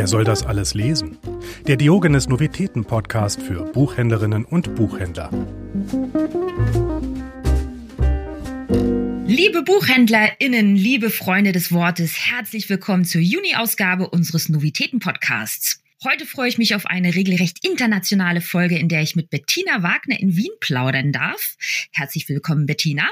Wer soll das alles lesen? Der Diogenes Novitäten Podcast für Buchhändlerinnen und Buchhändler. Liebe BuchhändlerInnen, liebe Freunde des Wortes, herzlich willkommen zur Juni-Ausgabe unseres Novitäten-Podcasts. Heute freue ich mich auf eine regelrecht internationale Folge, in der ich mit Bettina Wagner in Wien plaudern darf. Herzlich willkommen, Bettina.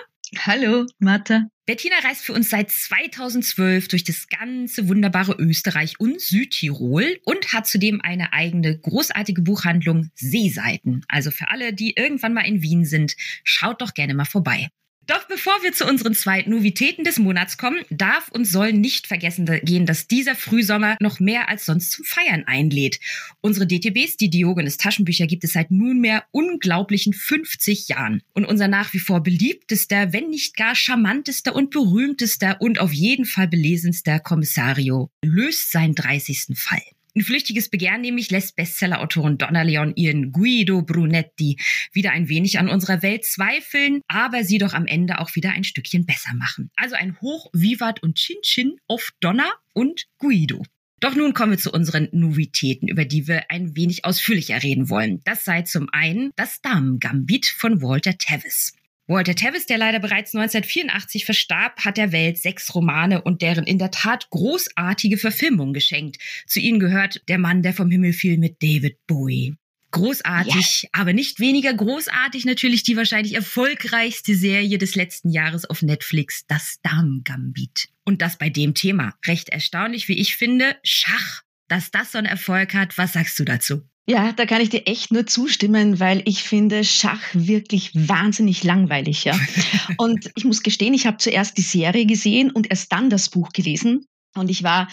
Hallo, Martha. Bettina reist für uns seit 2012 durch das ganze wunderbare Österreich und Südtirol und hat zudem eine eigene großartige Buchhandlung Seeseiten. Also für alle, die irgendwann mal in Wien sind, schaut doch gerne mal vorbei. Doch bevor wir zu unseren zwei Novitäten des Monats kommen, darf und soll nicht vergessen gehen, dass dieser Frühsommer noch mehr als sonst zum Feiern einlädt. Unsere DTBs, die Diogenes Taschenbücher, gibt es seit nunmehr unglaublichen 50 Jahren. Und unser nach wie vor beliebtester, wenn nicht gar charmantester und berühmtester und auf jeden Fall belesenster Kommissario löst seinen 30. Fall. Ein flüchtiges Begehren nämlich lässt Bestsellerautorin Donna Leon ihren Guido Brunetti wieder ein wenig an unserer Welt zweifeln, aber sie doch am Ende auch wieder ein Stückchen besser machen. Also ein Hoch, Vivat und Chin Chin auf Donna und Guido. Doch nun kommen wir zu unseren Novitäten, über die wir ein wenig ausführlicher reden wollen. Das sei zum einen das Damen-Gambit von Walter Tevis. Walter Tevis, der leider bereits 1984 verstarb, hat der Welt sechs Romane und deren in der Tat großartige Verfilmung geschenkt. Zu ihnen gehört Der Mann, der vom Himmel fiel mit David Bowie. Großartig, ja. aber nicht weniger großartig natürlich die wahrscheinlich erfolgreichste Serie des letzten Jahres auf Netflix, das Damen-Gambit. Und das bei dem Thema. Recht erstaunlich, wie ich finde, Schach. Dass das so einen Erfolg hat, was sagst du dazu? Ja, da kann ich dir echt nur zustimmen, weil ich finde Schach wirklich wahnsinnig langweilig. Ja. Und ich muss gestehen, ich habe zuerst die Serie gesehen und erst dann das Buch gelesen. Und ich war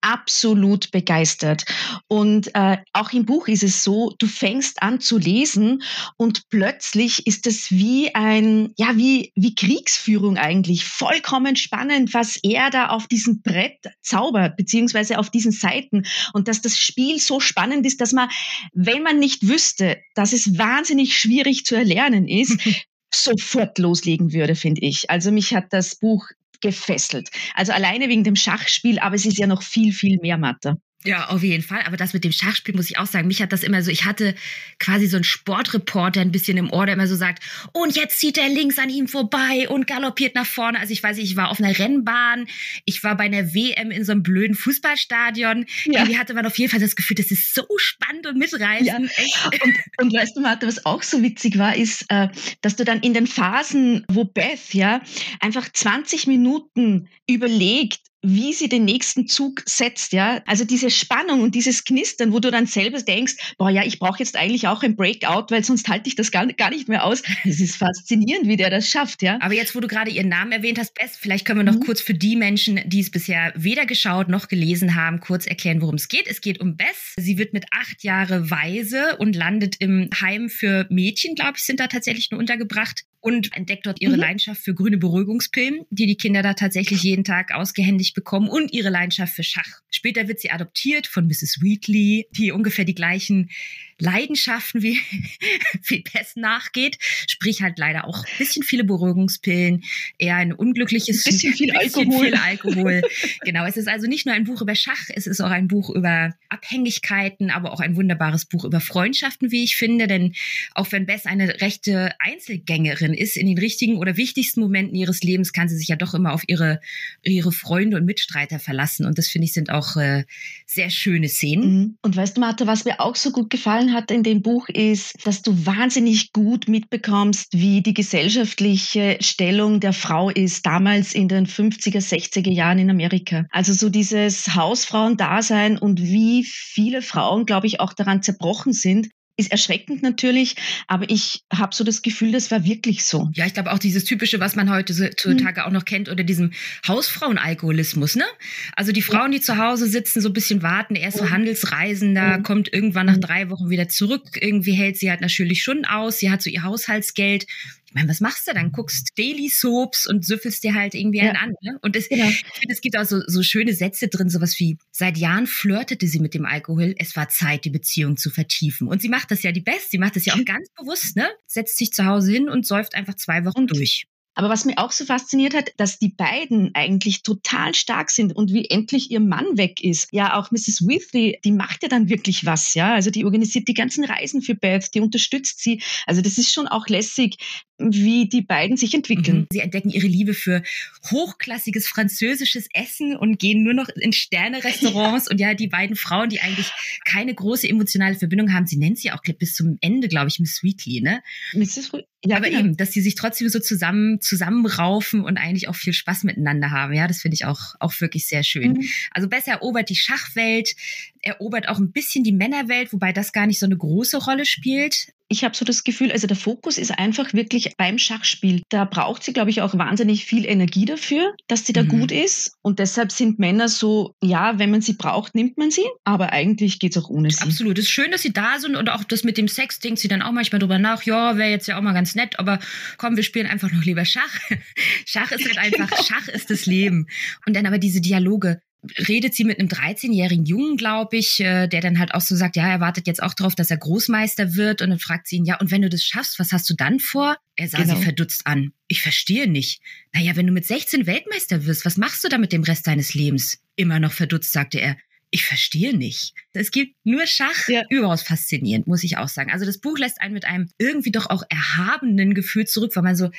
absolut begeistert. Und äh, auch im Buch ist es so, du fängst an zu lesen und plötzlich ist es wie ein, ja, wie, wie Kriegsführung eigentlich. Vollkommen spannend, was er da auf diesem Brett zaubert, beziehungsweise auf diesen Seiten. Und dass das Spiel so spannend ist, dass man, wenn man nicht wüsste, dass es wahnsinnig schwierig zu erlernen ist, sofort loslegen würde, finde ich. Also mich hat das Buch gefesselt. Also alleine wegen dem Schachspiel, aber es ist ja noch viel, viel mehr Mathe. Ja, auf jeden Fall. Aber das mit dem Schachspiel muss ich auch sagen. Mich hat das immer so, ich hatte quasi so einen Sportreporter ein bisschen im Ohr, der immer so sagt, und jetzt zieht er links an ihm vorbei und galoppiert nach vorne. Also ich weiß nicht, ich war auf einer Rennbahn, ich war bei einer WM in so einem blöden Fußballstadion. Ja. Irgendwie hatte man auf jeden Fall das Gefühl, das ist so spannend und mitreißend. Ja. Und, und weißt du, Martha, was auch so witzig war, ist, äh, dass du dann in den Phasen, wo Beth ja einfach 20 Minuten überlegt, wie sie den nächsten Zug setzt, ja. Also diese Spannung und dieses Knistern, wo du dann selber denkst, boah, ja, ich brauche jetzt eigentlich auch ein Breakout, weil sonst halte ich das gar, gar nicht mehr aus. Es ist faszinierend, wie der das schafft, ja. Aber jetzt, wo du gerade ihren Namen erwähnt hast, Bess, vielleicht können wir noch mhm. kurz für die Menschen, die es bisher weder geschaut noch gelesen haben, kurz erklären, worum es geht. Es geht um Bess. Sie wird mit acht Jahre Weise und landet im Heim für Mädchen, glaube ich, sind da tatsächlich nur untergebracht und entdeckt dort ihre mhm. Leidenschaft für grüne Beruhigungspillen, die die Kinder da tatsächlich jeden Tag ausgehändigt bekommen und ihre Leidenschaft für Schach. Später wird sie adoptiert von Mrs. Wheatley, die ungefähr die gleichen Leidenschaften wie, wie Pest nachgeht. Sprich halt leider auch ein bisschen viele Beruhigungspillen, eher ein unglückliches ein bisschen viel bisschen Alkohol. Viel Alkohol. genau, es ist also nicht nur ein Buch über Schach, es ist auch ein Buch über Abhängigkeiten, aber auch ein wunderbares Buch über Freundschaften, wie ich finde. Denn auch wenn Bess eine rechte Einzelgängerin ist, in den richtigen oder wichtigsten Momenten ihres Lebens kann sie sich ja doch immer auf ihre, ihre Freunde und Mitstreiter verlassen. Und das finde ich sind auch äh, sehr schöne Szenen. Mhm. Und weißt du, Martha, was mir auch so gut gefallen gefallen hat in dem Buch ist, dass du wahnsinnig gut mitbekommst, wie die gesellschaftliche Stellung der Frau ist damals in den 50er, 60er Jahren in Amerika. Also so dieses Hausfrauendasein und wie viele Frauen, glaube ich, auch daran zerbrochen sind, ist erschreckend natürlich, aber ich habe so das Gefühl, das war wirklich so. Ja, ich glaube auch dieses typische, was man heutzutage mhm. auch noch kennt, oder diesem Hausfrauenalkoholismus, ne? Also die Frauen, die zu Hause sitzen, so ein bisschen warten, er ist so Handelsreisender, mhm. kommt irgendwann nach drei Wochen wieder zurück, irgendwie hält sie halt natürlich schon aus, sie hat so ihr Haushaltsgeld ich meine, was machst du dann? Guckst Daily Soaps und süffelst dir halt irgendwie ja. einen an. Ne? Und es, genau. ich finde, es gibt auch so, so schöne Sätze drin, sowas wie, seit Jahren flirtete sie mit dem Alkohol, es war Zeit, die Beziehung zu vertiefen. Und sie macht das ja die Beste, sie macht das ja auch ganz bewusst, ne? Setzt sich zu Hause hin und säuft einfach zwei Wochen und, durch. Aber was mir auch so fasziniert hat, dass die beiden eigentlich total stark sind und wie endlich ihr Mann weg ist. Ja, auch Mrs. Weasley, die macht ja dann wirklich was, ja. Also die organisiert die ganzen Reisen für Beth, die unterstützt sie. Also das ist schon auch lässig, wie die beiden sich entwickeln. Mhm. Sie entdecken ihre Liebe für hochklassiges französisches Essen und gehen nur noch in Sterne-Restaurants. und ja, die beiden Frauen, die eigentlich keine große emotionale Verbindung haben, sie nennt sie auch bis zum Ende, glaube ich, Miss Sweetly, ne? Mrs. Ja, aber genau. eben, dass sie sich trotzdem so zusammen zusammenraufen und eigentlich auch viel Spaß miteinander haben. Ja, das finde ich auch auch wirklich sehr schön. Mhm. Also besser erobert die Schachwelt, erobert auch ein bisschen die Männerwelt, wobei das gar nicht so eine große Rolle spielt ich habe so das Gefühl, also der Fokus ist einfach wirklich beim Schachspiel. Da braucht sie, glaube ich, auch wahnsinnig viel Energie dafür, dass sie da mhm. gut ist. Und deshalb sind Männer so, ja, wenn man sie braucht, nimmt man sie. Aber eigentlich geht's auch ohne sie. Absolut. Es ist schön, dass sie da sind und auch das mit dem Sex denkt sie dann auch manchmal drüber nach. Ja, wäre jetzt ja auch mal ganz nett, aber komm, wir spielen einfach noch lieber Schach. Schach ist halt einfach, Schach ist das Leben. Und dann aber diese Dialoge redet sie mit einem 13-jährigen Jungen, glaube ich, äh, der dann halt auch so sagt, ja, er wartet jetzt auch darauf, dass er Großmeister wird. Und dann fragt sie ihn, ja, und wenn du das schaffst, was hast du dann vor? Er sah genau. sie verdutzt an. Ich verstehe nicht. Naja, wenn du mit 16 Weltmeister wirst, was machst du da mit dem Rest deines Lebens? Immer noch verdutzt, sagte er. Ich verstehe nicht. Es gibt nur Schach. Ja. Überaus faszinierend, muss ich auch sagen. Also das Buch lässt einen mit einem irgendwie doch auch erhabenen Gefühl zurück, weil man so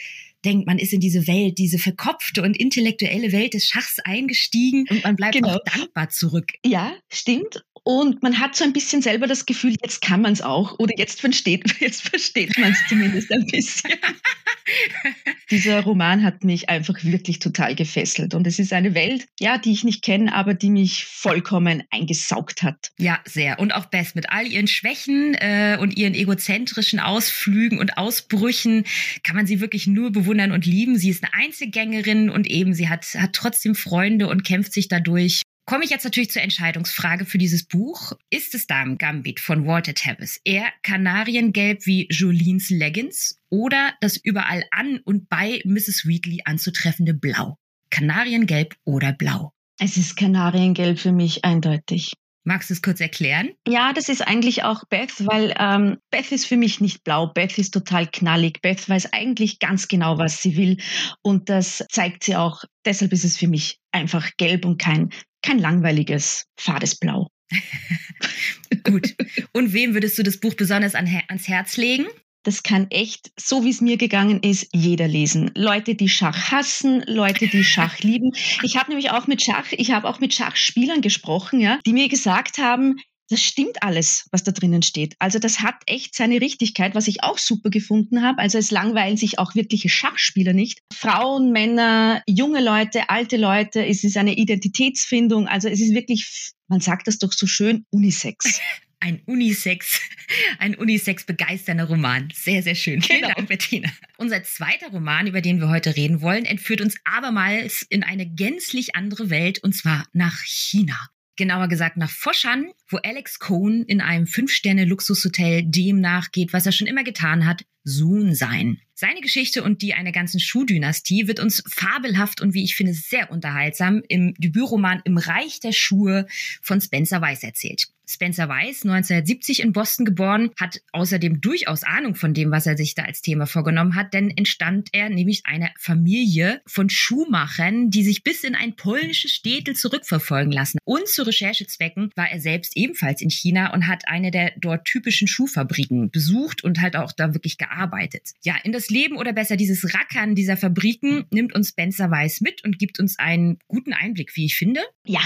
denkt, man ist in diese Welt, diese verkopfte und intellektuelle Welt des Schachs eingestiegen und man bleibt genau. auch dankbar zurück. Ja, stimmt. Und man hat so ein bisschen selber das Gefühl, jetzt kann man es auch oder jetzt versteht, jetzt versteht man es zumindest ein bisschen. Dieser Roman hat mich einfach wirklich total gefesselt. Und es ist eine Welt, ja, die ich nicht kenne, aber die mich vollkommen eingesaugt hat. Ja, sehr. Und auch Beth mit all ihren Schwächen äh, und ihren egozentrischen Ausflügen und Ausbrüchen kann man sie wirklich nur bewundern und lieben. Sie ist eine Einzelgängerin und eben sie hat, hat trotzdem Freunde und kämpft sich dadurch komme ich jetzt natürlich zur Entscheidungsfrage für dieses Buch. Ist es Damen Gambit von Walter Tevis eher Kanariengelb wie Jolines Leggings oder das überall an und bei Mrs. Wheatley anzutreffende Blau? Kanariengelb oder Blau? Es ist Kanariengelb für mich eindeutig. Magst du es kurz erklären? Ja, das ist eigentlich auch Beth, weil ähm, Beth ist für mich nicht blau. Beth ist total knallig. Beth weiß eigentlich ganz genau, was sie will. Und das zeigt sie auch. Deshalb ist es für mich einfach gelb und kein kein langweiliges, fades Blau. Gut. Und wem würdest du das Buch besonders an, ans Herz legen? Das kann echt, so wie es mir gegangen ist, jeder lesen. Leute, die Schach hassen, Leute, die Schach lieben. Ich habe nämlich auch mit Schach, ich habe auch mit Schachspielern gesprochen, ja, die mir gesagt haben, das stimmt alles, was da drinnen steht. Also das hat echt seine Richtigkeit, was ich auch super gefunden habe. Also es langweilen sich auch wirkliche Schachspieler nicht. Frauen, Männer, junge Leute, alte Leute, es ist eine Identitätsfindung. Also es ist wirklich, man sagt das doch so schön, Unisex. Ein Unisex, ein Unisex begeisternder Roman. Sehr, sehr schön. Vielen genau. Dank, Bettina. Unser zweiter Roman, über den wir heute reden wollen, entführt uns abermals in eine gänzlich andere Welt und zwar nach China genauer gesagt nach Foschan, wo Alex Cohn in einem Fünf-Sterne-Luxushotel dem nachgeht, was er schon immer getan hat, Sohn sein. Seine Geschichte und die einer ganzen Schuhdynastie wird uns fabelhaft und wie ich finde sehr unterhaltsam im Debütroman Im Reich der Schuhe von Spencer Weiss erzählt. Spencer Weiss, 1970 in Boston geboren, hat außerdem durchaus Ahnung von dem, was er sich da als Thema vorgenommen hat, denn entstand er nämlich einer Familie von Schuhmachern, die sich bis in ein polnisches Städtel zurückverfolgen lassen. Und zu Recherchezwecken war er selbst ebenfalls in China und hat eine der dort typischen Schuhfabriken besucht und halt auch da wirklich gearbeitet. Ja, in das Leben oder besser dieses Rackern dieser Fabriken nimmt uns Spencer Weiss mit und gibt uns einen guten Einblick, wie ich finde. Ja,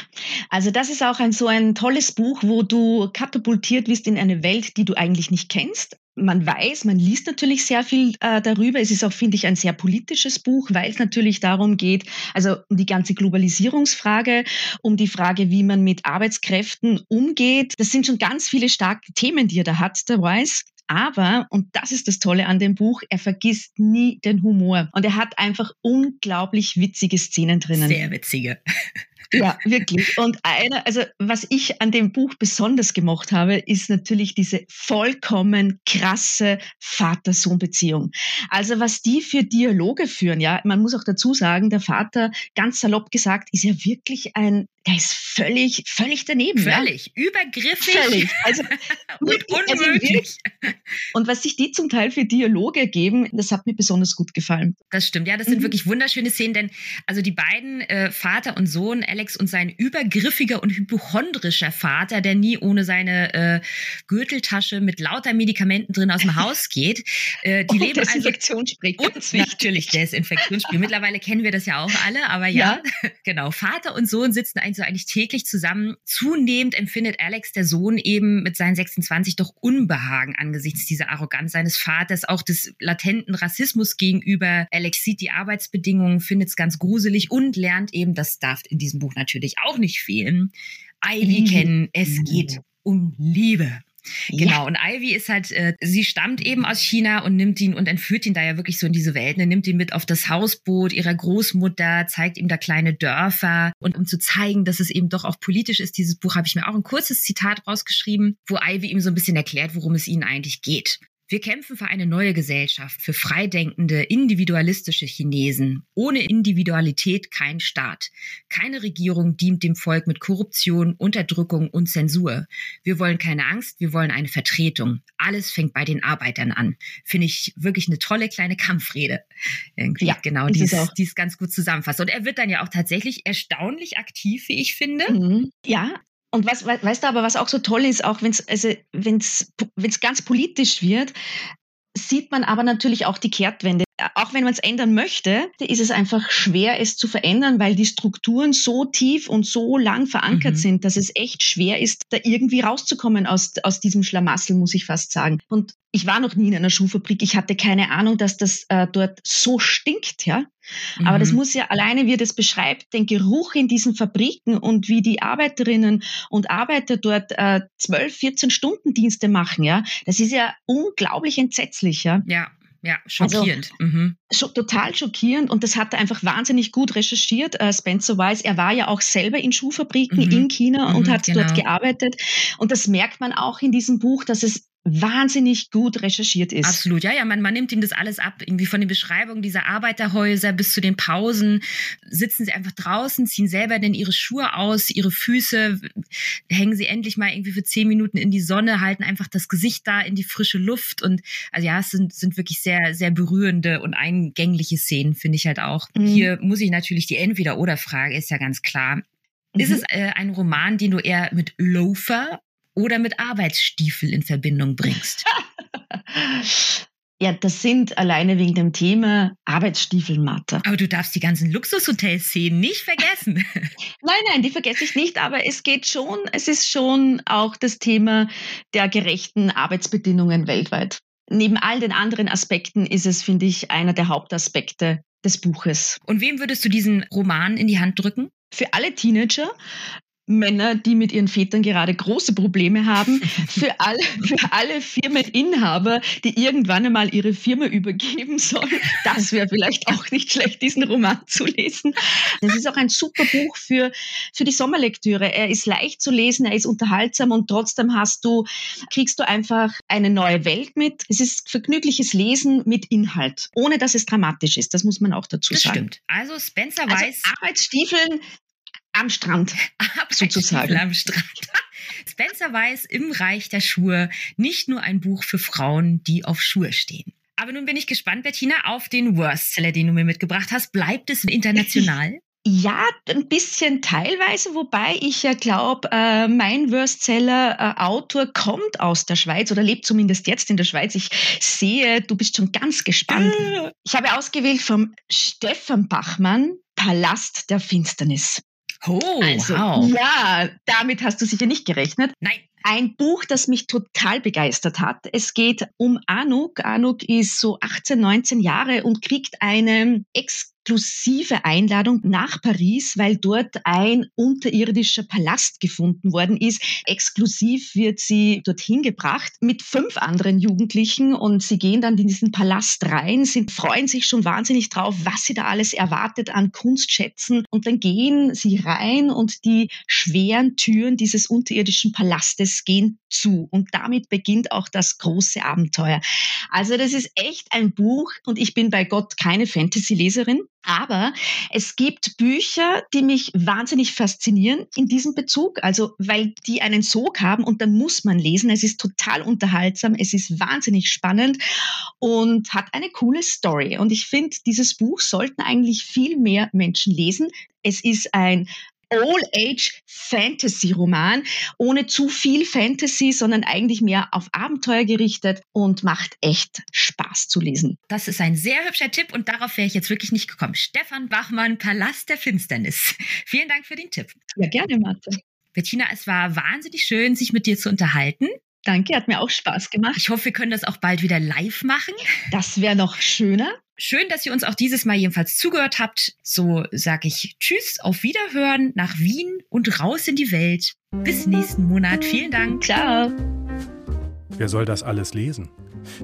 also das ist auch ein so ein tolles Buch, wo du katapultiert wirst in eine Welt, die du eigentlich nicht kennst. Man weiß, man liest natürlich sehr viel äh, darüber. Es ist auch, finde ich, ein sehr politisches Buch, weil es natürlich darum geht, also um die ganze Globalisierungsfrage, um die Frage, wie man mit Arbeitskräften umgeht. Das sind schon ganz viele starke Themen, die er da hat, der Weiss. Aber, und das ist das Tolle an dem Buch, er vergisst nie den Humor. Und er hat einfach unglaublich witzige Szenen drinnen. Sehr witzige. Ja, wirklich. Und eine, also was ich an dem Buch besonders gemocht habe, ist natürlich diese vollkommen krasse Vater-Sohn-Beziehung. Also was die für Dialoge führen, ja, man muss auch dazu sagen, der Vater, ganz salopp gesagt, ist ja wirklich ein der ist völlig, völlig daneben. Völlig. Ja? Übergriffig. Völlig. Also, und also unmöglich. und was sich die zum Teil für Dialoge geben, das hat mir besonders gut gefallen. Das stimmt. Ja, das sind mhm. wirklich wunderschöne Szenen, denn also die beiden, äh, Vater und Sohn, Alex und sein übergriffiger und hypochondrischer Vater, der nie ohne seine äh, Gürteltasche mit lauter Medikamenten drin aus dem Haus geht, äh, die oh, leben Desinfektionsspray. Also, und natürlich Desinfektionsspray. Mittlerweile kennen wir das ja auch alle, aber ja, ja. genau. Vater und Sohn sitzen also eigentlich täglich zusammen. Zunehmend empfindet Alex, der Sohn, eben mit seinen 26 doch Unbehagen angesichts dieser Arroganz seines Vaters, auch des latenten Rassismus gegenüber. Alex sieht die Arbeitsbedingungen, findet es ganz gruselig und lernt eben, das darf in diesem Buch natürlich auch nicht fehlen, Ivy mhm. kennen. Es geht um Liebe. Genau, ja. und Ivy ist halt, äh, sie stammt eben aus China und nimmt ihn und entführt ihn da ja wirklich so in diese Welt. Ne? Nimmt ihn mit auf das Hausboot ihrer Großmutter, zeigt ihm da kleine Dörfer. Und um zu zeigen, dass es eben doch auch politisch ist, dieses Buch habe ich mir auch ein kurzes Zitat rausgeschrieben, wo Ivy ihm so ein bisschen erklärt, worum es ihnen eigentlich geht. Wir kämpfen für eine neue Gesellschaft, für freidenkende, individualistische Chinesen. Ohne Individualität kein Staat. Keine Regierung dient dem Volk mit Korruption, Unterdrückung und Zensur. Wir wollen keine Angst, wir wollen eine Vertretung. Alles fängt bei den Arbeitern an. Finde ich wirklich eine tolle kleine Kampfrede. Irgendwie, ja, genau, die es, die es ganz gut zusammenfasst. Und er wird dann ja auch tatsächlich erstaunlich aktiv, wie ich finde. Mhm. Ja, und was, weißt du aber, was auch so toll ist, auch wenn es also, wenn's, wenn's ganz politisch wird, sieht man aber natürlich auch die Kehrtwende. Auch wenn man es ändern möchte, ist es einfach schwer, es zu verändern, weil die Strukturen so tief und so lang verankert mhm. sind, dass es echt schwer ist, da irgendwie rauszukommen aus, aus diesem Schlamassel, muss ich fast sagen. Und ich war noch nie in einer Schuhfabrik. Ich hatte keine Ahnung, dass das äh, dort so stinkt, ja. Mhm. Aber das mhm. muss ja alleine, wie er das beschreibt, den Geruch in diesen Fabriken und wie die Arbeiterinnen und Arbeiter dort äh, 12, 14 Stunden Dienste machen, ja. Das ist ja unglaublich entsetzlich, ja. Ja. Ja, schockierend. Also, mhm. scho total schockierend und das hat er einfach wahnsinnig gut recherchiert. Uh, Spencer Weiss, er war ja auch selber in Schuhfabriken mhm. in China und mhm, hat genau. dort gearbeitet. Und das merkt man auch in diesem Buch, dass es wahnsinnig gut recherchiert ist. Absolut, ja, ja, man, man nimmt ihm das alles ab. Irgendwie von den Beschreibungen dieser Arbeiterhäuser bis zu den Pausen sitzen sie einfach draußen, ziehen selber denn ihre Schuhe aus, ihre Füße, hängen sie endlich mal irgendwie für zehn Minuten in die Sonne, halten einfach das Gesicht da in die frische Luft und also ja, es sind, sind wirklich sehr, sehr berührende und eingängliche Szenen, finde ich halt auch. Mhm. Hier muss ich natürlich die Entweder-Oder-Frage, ist ja ganz klar. Ist mhm. es äh, ein Roman, den du eher mit Loafer oder mit Arbeitsstiefel in Verbindung bringst? Ja, das sind alleine wegen dem Thema Arbeitsstiefelmatte. Aber du darfst die ganzen Luxushotels-Szenen nicht vergessen. nein, nein, die vergesse ich nicht, aber es geht schon, es ist schon auch das Thema der gerechten Arbeitsbedingungen weltweit. Neben all den anderen Aspekten ist es, finde ich, einer der Hauptaspekte des Buches. Und wem würdest du diesen Roman in die Hand drücken? Für alle Teenager, Männer, die mit ihren Vätern gerade große Probleme haben, für alle, für alle Firmeninhaber, die irgendwann einmal ihre Firma übergeben sollen. Das wäre vielleicht auch nicht schlecht, diesen Roman zu lesen. Das ist auch ein super Buch für, für die Sommerlektüre. Er ist leicht zu lesen, er ist unterhaltsam und trotzdem hast du, kriegst du einfach eine neue Welt mit. Es ist vergnügliches Lesen mit Inhalt, ohne dass es dramatisch ist. Das muss man auch dazu das sagen. Stimmt. Also Spencer. Also Arbeitsstiefeln am Strand, sozusagen. Am Strand. Spencer Weiss im Reich der Schuhe, nicht nur ein Buch für Frauen, die auf Schuhe stehen. Aber nun bin ich gespannt, Bettina, auf den Worstseller, den du mir mitgebracht hast. Bleibt es international? Ja, ein bisschen teilweise, wobei ich ja glaube, äh, mein Worstseller-Autor äh, kommt aus der Schweiz oder lebt zumindest jetzt in der Schweiz. Ich sehe, du bist schon ganz gespannt. Ah. Ich habe ausgewählt vom Stefan Bachmann, Palast der Finsternis. Oh, also, wow. Ja, damit hast du sicher nicht gerechnet. Nein. Ein Buch, das mich total begeistert hat. Es geht um Anuk. Anuk ist so 18, 19 Jahre und kriegt eine Ex exklusive Einladung nach Paris, weil dort ein unterirdischer Palast gefunden worden ist. Exklusiv wird sie dorthin gebracht mit fünf anderen Jugendlichen und sie gehen dann in diesen Palast rein, sie freuen sich schon wahnsinnig drauf, was sie da alles erwartet an Kunstschätzen und dann gehen sie rein und die schweren Türen dieses unterirdischen Palastes gehen zu und damit beginnt auch das große Abenteuer. Also das ist echt ein Buch und ich bin bei Gott keine Fantasy-Leserin. Aber es gibt Bücher, die mich wahnsinnig faszinieren in diesem Bezug, also weil die einen Sog haben und dann muss man lesen. Es ist total unterhaltsam, es ist wahnsinnig spannend und hat eine coole Story. Und ich finde, dieses Buch sollten eigentlich viel mehr Menschen lesen. Es ist ein All-Age-Fantasy-Roman, ohne zu viel Fantasy, sondern eigentlich mehr auf Abenteuer gerichtet und macht echt Spaß zu lesen. Das ist ein sehr hübscher Tipp und darauf wäre ich jetzt wirklich nicht gekommen. Stefan Bachmann, Palast der Finsternis. Vielen Dank für den Tipp. Ja, gerne, Mathe. Bettina, es war wahnsinnig schön, sich mit dir zu unterhalten. Danke, hat mir auch Spaß gemacht. Ich hoffe, wir können das auch bald wieder live machen. Das wäre noch schöner. Schön, dass ihr uns auch dieses Mal jedenfalls zugehört habt. So sage ich Tschüss, auf Wiederhören nach Wien und raus in die Welt. Bis nächsten Monat. Vielen Dank. Ciao. Wer soll das alles lesen?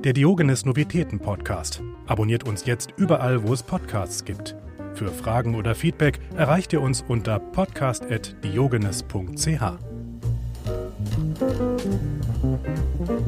Der Diogenes Novitäten Podcast. Abonniert uns jetzt überall, wo es Podcasts gibt. Für Fragen oder Feedback erreicht ihr uns unter podcast.diogenes.ch. thank you